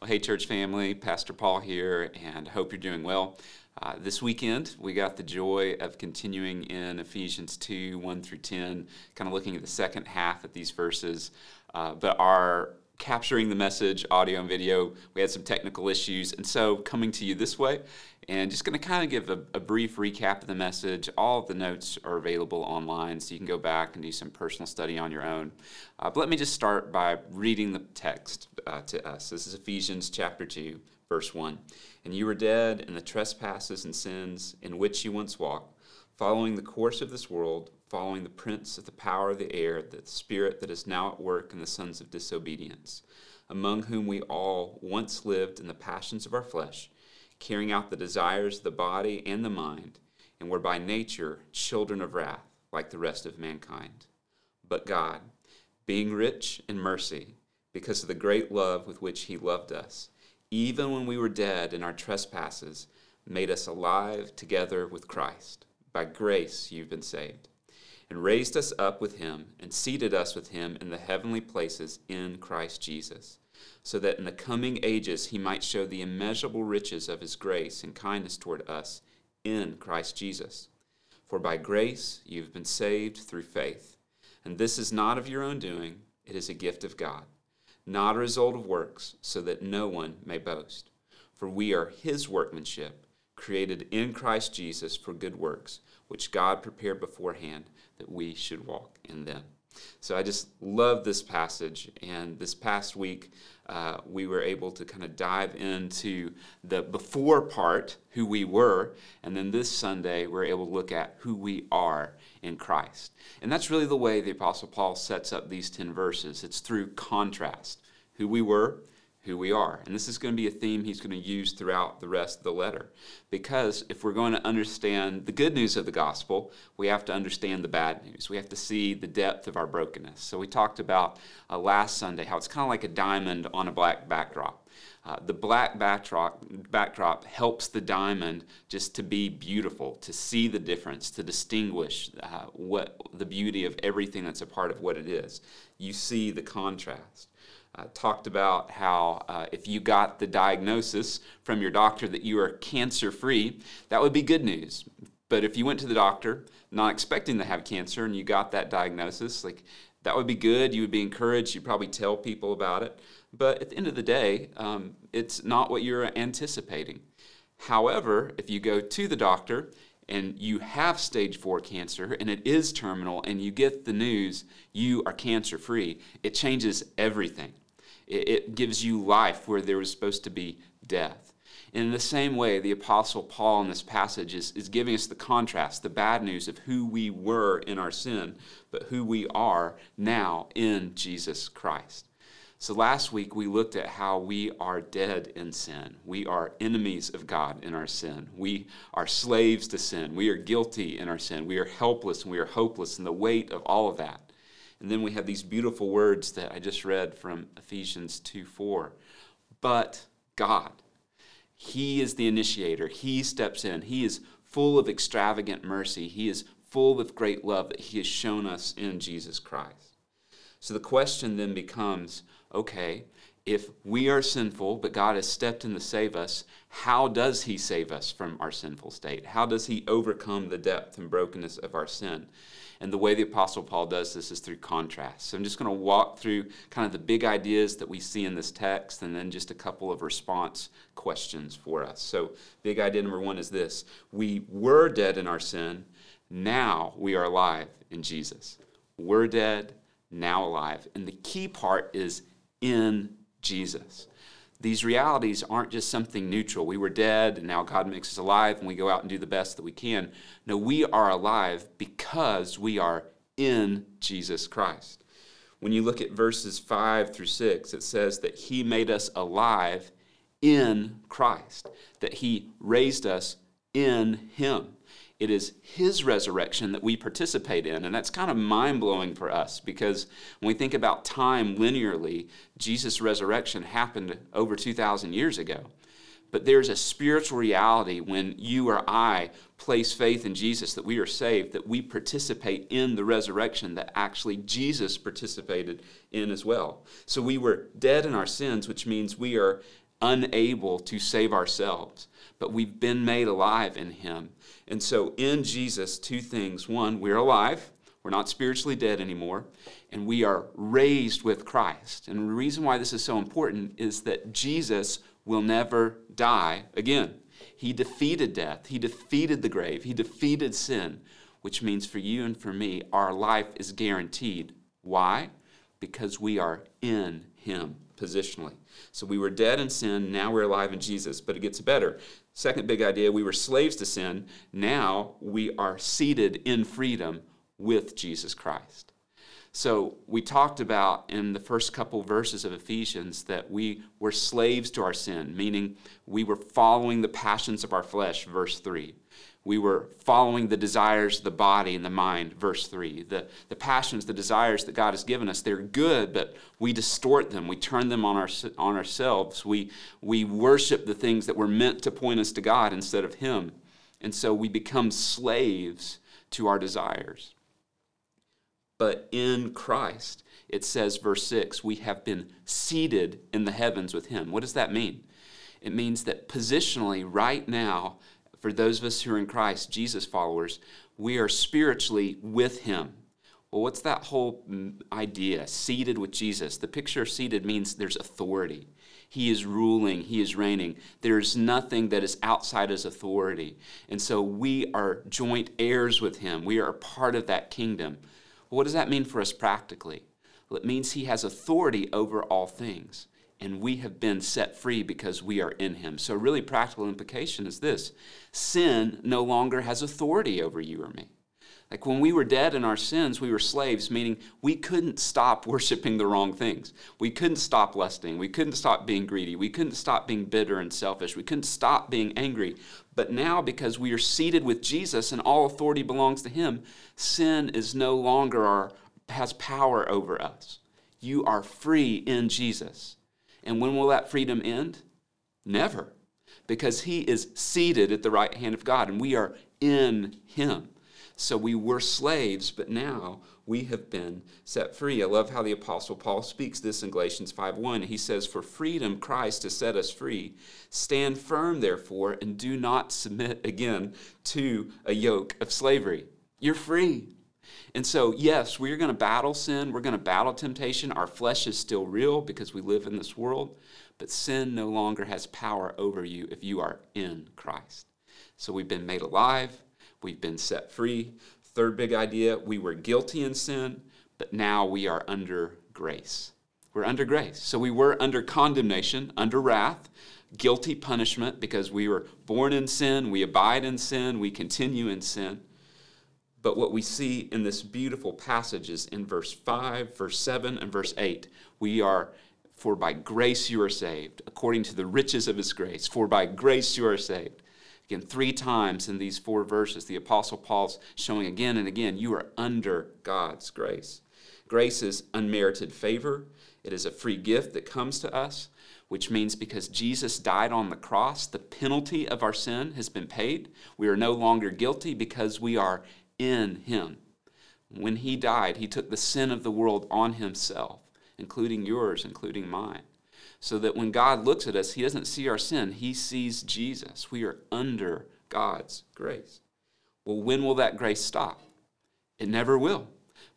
Well, hey, church family, Pastor Paul here, and hope you're doing well. Uh, this weekend, we got the joy of continuing in Ephesians 2 1 through 10, kind of looking at the second half of these verses. Uh, but our capturing the message, audio and video, we had some technical issues. And so, coming to you this way, and just going to kind of give a, a, brief recap of the message. All of the notes are available online, so you can go back and do some personal study on your own. Uh, but let me just start by reading the text uh, to us. This is Ephesians chapter 2, verse 1. And you were dead in the trespasses and sins in which you once walked, following the course of this world, following the prince of the power of the air, the spirit that is now at work in the sons of disobedience, among whom we all once lived in the passions of our flesh carrying out the desires of the body and the mind, and were by nature children of wrath, like the rest of mankind. But God, being rich in mercy, because of the great love with which He loved us, even when we were dead in our trespasses, made us alive together with Christ. By grace you've been saved, and raised us up with Him, and seated us with Him in the heavenly places in Christ Jesus so that in the coming ages he might show the immeasurable riches of his grace and kindness toward us in Christ Jesus. For by grace you have been saved through faith. And this is not of your own doing, it is a gift of God, not a result of works, so that no one may boast. For we are his workmanship, created in Christ Jesus for good works, which God prepared beforehand that we should walk in them. So I just love this passage. And this past week, uh, we were able to kind of dive into the before part, who we were. And then this Sunday, we're able to look at who we are in Christ. And that's really the way the Apostle Paul sets up these 10 verses it's through contrast who we were who we are. And this is going to be a theme he's going to use throughout the rest of the letter. Because if we're going to understand the good news of the gospel, we have to understand the bad news. We have to see the depth of our brokenness. So we talked about uh, last Sunday how it's kind of like a diamond on a black backdrop. Uh, the black backdrop, backdrop helps the diamond just to be beautiful, to see the difference, to distinguish uh, what the beauty of everything that's a part of what it is. You see the contrast uh, talked about how uh, if you got the diagnosis from your doctor that you are cancer free, that would be good news. But if you went to the doctor not expecting to have cancer and you got that diagnosis, like that would be good. You would be encouraged. You'd probably tell people about it. But at the end of the day, um, it's not what you're anticipating. However, if you go to the doctor and you have stage four cancer and it is terminal and you get the news you are cancer free, it changes everything. It, it gives you life where there was supposed to be death. In the same way, the Apostle Paul in this passage is, is giving us the contrast, the bad news of who we were in our sin, but who we are now in Jesus Christ. So last week we looked at how we are dead in sin. We are enemies of God in our sin. We are slaves to sin. We are guilty in our sin. We are helpless and we are hopeless in the weight of all of that. And then we have these beautiful words that I just read from Ephesians 2 4. But God, He is the initiator. He steps in. He is full of extravagant mercy. He is full of great love that He has shown us in Jesus Christ. So the question then becomes okay, if we are sinful, but God has stepped in to save us, how does He save us from our sinful state? How does He overcome the depth and brokenness of our sin? And the way the Apostle Paul does this is through contrast. So I'm just going to walk through kind of the big ideas that we see in this text and then just a couple of response questions for us. So, big idea number one is this We were dead in our sin, now we are alive in Jesus. We're dead, now alive. And the key part is in Jesus. These realities aren't just something neutral. We were dead and now God makes us alive and we go out and do the best that we can. No, we are alive because we are in Jesus Christ. When you look at verses 5 through 6, it says that He made us alive in Christ, that He raised us in Him. It is His resurrection that we participate in. And that's kind of mind blowing for us because when we think about time linearly, Jesus' resurrection happened over 2,000 years ago. But there's a spiritual reality when you or I place faith in Jesus that we are saved, that we participate in the resurrection that actually Jesus participated in as well. So we were dead in our sins, which means we are unable to save ourselves, but we've been made alive in Him. And so in Jesus, two things. One, we're alive. We're not spiritually dead anymore, and we are raised with Christ. And the reason why this is so important is that Jesus will never die again. He defeated death, He defeated the grave, He defeated sin, which means for you and for me, our life is guaranteed. Why? Because we are in Him positionally. So we were dead in sin, now we're alive in Jesus, but it gets better. Second big idea we were slaves to sin, now we are seated in freedom with Jesus Christ. So we talked about in the first couple verses of Ephesians that we were slaves to our sin, meaning we were following the passions of our flesh, verse 3. We were following the desires of the body and the mind, verse 3. The, the passions, the desires that God has given us, they're good, but we distort them. We turn them on, our, on ourselves. We, we worship the things that were meant to point us to God instead of Him. And so we become slaves to our desires but in Christ. It says, verse 6, we have been seated in the heavens with him. What does that mean? It means that positionally, right now, for those of us who are in Christ, Jesus followers, we are spiritually with him. Well, what's that whole idea? Seated with Jesus. The picture of seated means there's authority. He is ruling, He is reigning. There's nothing that is outside His authority. And so we are joint heirs with Him. We are a part of that kingdom. What does that mean for us practically? Well, it means He has authority over all things, and we have been set free because we are in Him. So, really, practical implication is this sin no longer has authority over you or me. Like when we were dead in our sins, we were slaves, meaning we couldn't stop worshiping the wrong things. We couldn't stop lusting. We couldn't stop being greedy. We couldn't stop being bitter and selfish. We couldn't stop being angry. But now, because we are seated with Jesus and all authority belongs to Him, sin is no longer our, has power over us. You are free in Jesus. And when will that freedom end? Never. Because He is seated at the right hand of God and we are in Him. So we were slaves, but now we have been set free. I love how the apostle Paul speaks this in Galatians 5:1. He says, "For freedom Christ has set us free. Stand firm therefore and do not submit again to a yoke of slavery." You're free. And so, yes, we're going to battle sin, we're going to battle temptation. Our flesh is still real because we live in this world, but sin no longer has power over you if you are in Christ. So we've been made alive, We've been set free. Third big idea we were guilty in sin, but now we are under grace. We're under grace. So we were under condemnation, under wrath, guilty punishment because we were born in sin, we abide in sin, we continue in sin. But what we see in this beautiful passage is in verse 5, verse 7, and verse 8. We are, for by grace you are saved, according to the riches of his grace. For by grace you are saved. Again, three times in these four verses, the Apostle Paul's showing again and again you are under God's grace. Grace is unmerited favor, it is a free gift that comes to us, which means because Jesus died on the cross, the penalty of our sin has been paid. We are no longer guilty because we are in Him. When He died, He took the sin of the world on Himself, including yours, including mine so that when God looks at us, He doesn't see our sin, He sees Jesus. We are under God's grace. Well, when will that grace stop? It never will,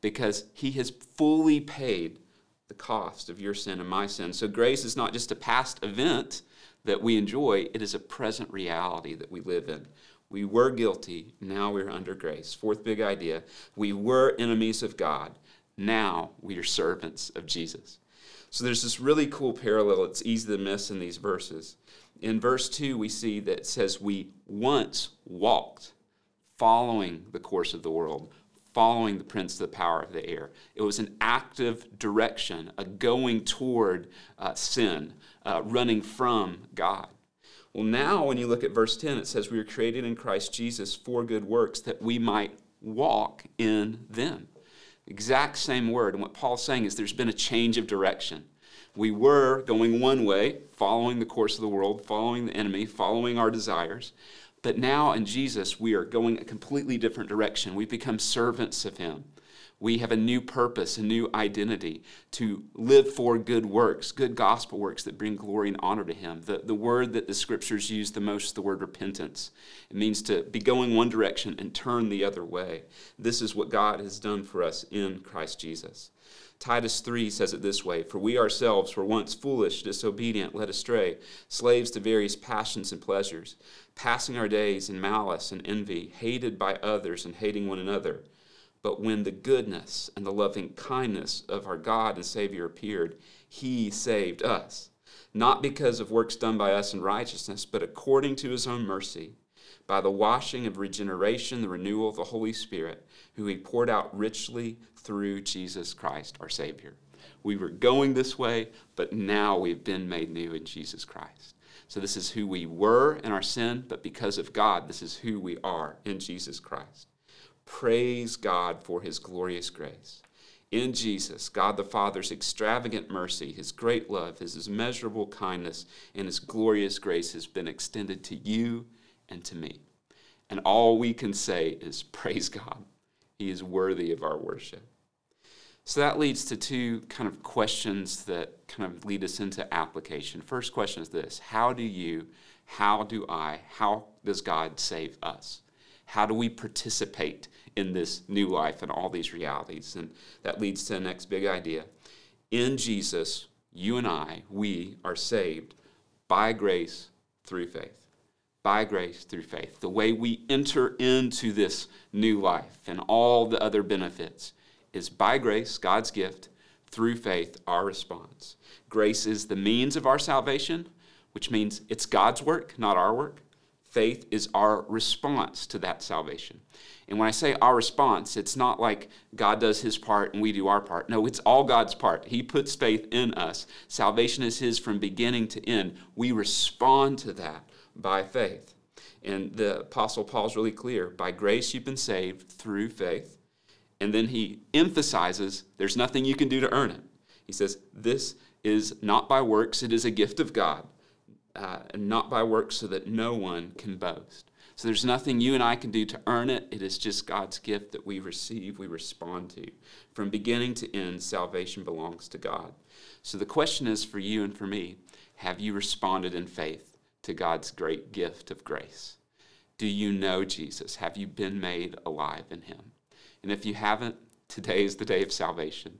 because He has fully paid the cost of your sin and my sin. So grace is not just a past event that we enjoy, it is a present reality that we live in. We were guilty, now we're under grace. Fourth big idea we were enemies of God, now we are servants of Jesus. So there's this really cool parallel. It's easy to miss in these verses. In verse 2, we see that it says, We once walked following the course of the world, following the prince of the power of the air. It was an active direction, a going toward uh, sin, uh, running from God. Well, now when you look at verse 10, it says, We were created in Christ Jesus for good works that we might walk in them. Exact same word. And what Paul's saying is there's been a change of direction. We were going one way, following the course of the world, following the enemy, following our desires. But now in Jesus, we are going a completely different direction. We've become servants of Him. We have a new purpose, a new identity to live for good works, good gospel works that bring glory and honor to Him. The, the word that the scriptures use the most is the word repentance. It means to be going one direction and turn the other way. This is what God has done for us in Christ Jesus. Titus 3 says it this way For we ourselves were once foolish, disobedient, led astray, slaves to various passions and pleasures, passing our days in malice and envy, hated by others and hating one another. But when the goodness and the loving kindness of our God and Savior appeared, He saved us, not because of works done by us in righteousness, but according to His own mercy, by the washing of regeneration, the renewal of the Holy Spirit, who He poured out richly through Jesus Christ, our Savior. We were going this way, but now we've been made new in Jesus Christ. So, this is who we were in our sin, but because of God, this is who we are in Jesus Christ. Praise God for His glorious grace. In Jesus, God the Father's extravagant mercy, His great love, His immeasurable kindness, and His glorious grace has been extended to you and to me. And all we can say is, Praise God. He is worthy of our worship. So that leads to two kind of questions that kind of lead us into application. First question is this How do you, how do I, how does God save us? How do we participate in this new life and all these realities? And that leads to the next big idea. In Jesus, you and I, we are saved by grace through faith. By grace through faith. The way we enter into this new life and all the other benefits is by grace, God's gift, through faith, our response. Grace is the means of our salvation, which means it's God's work, not our work. Faith is our response to that salvation. And when I say our response, it's not like God does his part and we do our part. No, it's all God's part. He puts faith in us. Salvation is his from beginning to end. We respond to that by faith. And the Apostle Paul's really clear by grace you've been saved through faith. And then he emphasizes there's nothing you can do to earn it. He says, This is not by works, it is a gift of God, uh, and not by works so that no one can boast. So there's nothing you and I can do to earn it. It is just God's gift that we receive, we respond to. From beginning to end, salvation belongs to God. So the question is for you and for me have you responded in faith to God's great gift of grace? Do you know Jesus? Have you been made alive in him? And if you haven't, today is the day of salvation.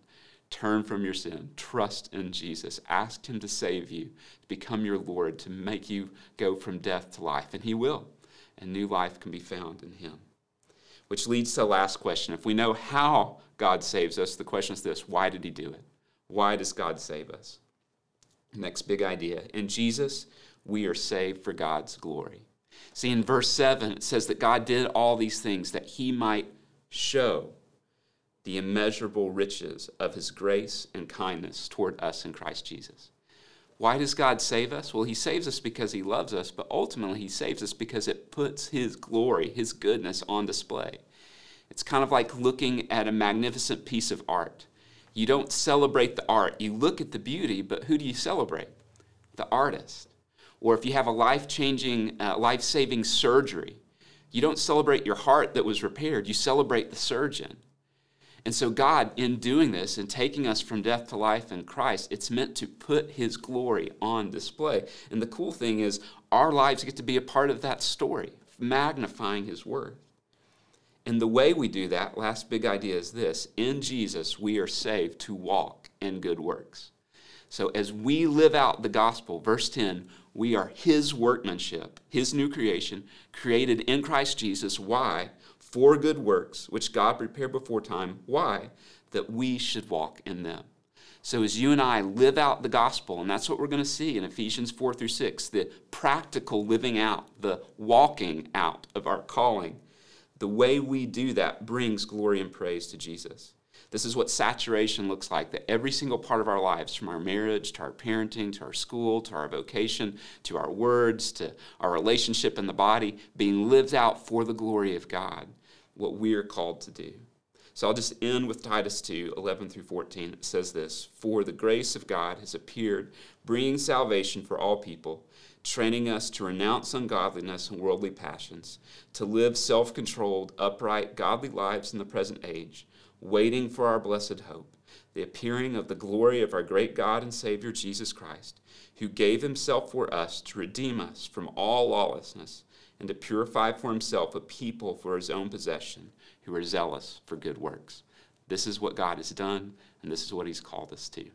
Turn from your sin. Trust in Jesus. Ask Him to save you, to become your Lord, to make you go from death to life. And He will. And new life can be found in Him. Which leads to the last question. If we know how God saves us, the question is this why did He do it? Why does God save us? Next big idea. In Jesus, we are saved for God's glory. See, in verse 7, it says that God did all these things that He might show the immeasurable riches of his grace and kindness toward us in Christ Jesus. Why does God save us? Well, he saves us because he loves us, but ultimately he saves us because it puts his glory, his goodness on display. It's kind of like looking at a magnificent piece of art. You don't celebrate the art, you look at the beauty, but who do you celebrate? The artist. Or if you have a life changing, uh, life saving surgery, you don't celebrate your heart that was repaired, you celebrate the surgeon. And so, God, in doing this and taking us from death to life in Christ, it's meant to put His glory on display. And the cool thing is, our lives get to be a part of that story, magnifying His worth. And the way we do that, last big idea is this in Jesus, we are saved to walk in good works. So, as we live out the gospel, verse 10, we are His workmanship, His new creation, created in Christ Jesus. Why? For good works, which God prepared before time. Why? That we should walk in them. So, as you and I live out the gospel, and that's what we're going to see in Ephesians 4 through 6, the practical living out, the walking out of our calling, the way we do that brings glory and praise to Jesus. This is what saturation looks like that every single part of our lives, from our marriage to our parenting to our school to our vocation to our words to our relationship in the body, being lived out for the glory of God, what we are called to do. So I'll just end with Titus 2 11 through 14. It says this For the grace of God has appeared, bringing salvation for all people, training us to renounce ungodliness and worldly passions, to live self controlled, upright, godly lives in the present age waiting for our blessed hope, the appearing of the glory of our great God and Savior Jesus Christ, who gave himself for us to redeem us from all lawlessness and to purify for himself a people for his own possession who are zealous for good works. This is what God has done, and this is what he's called us to.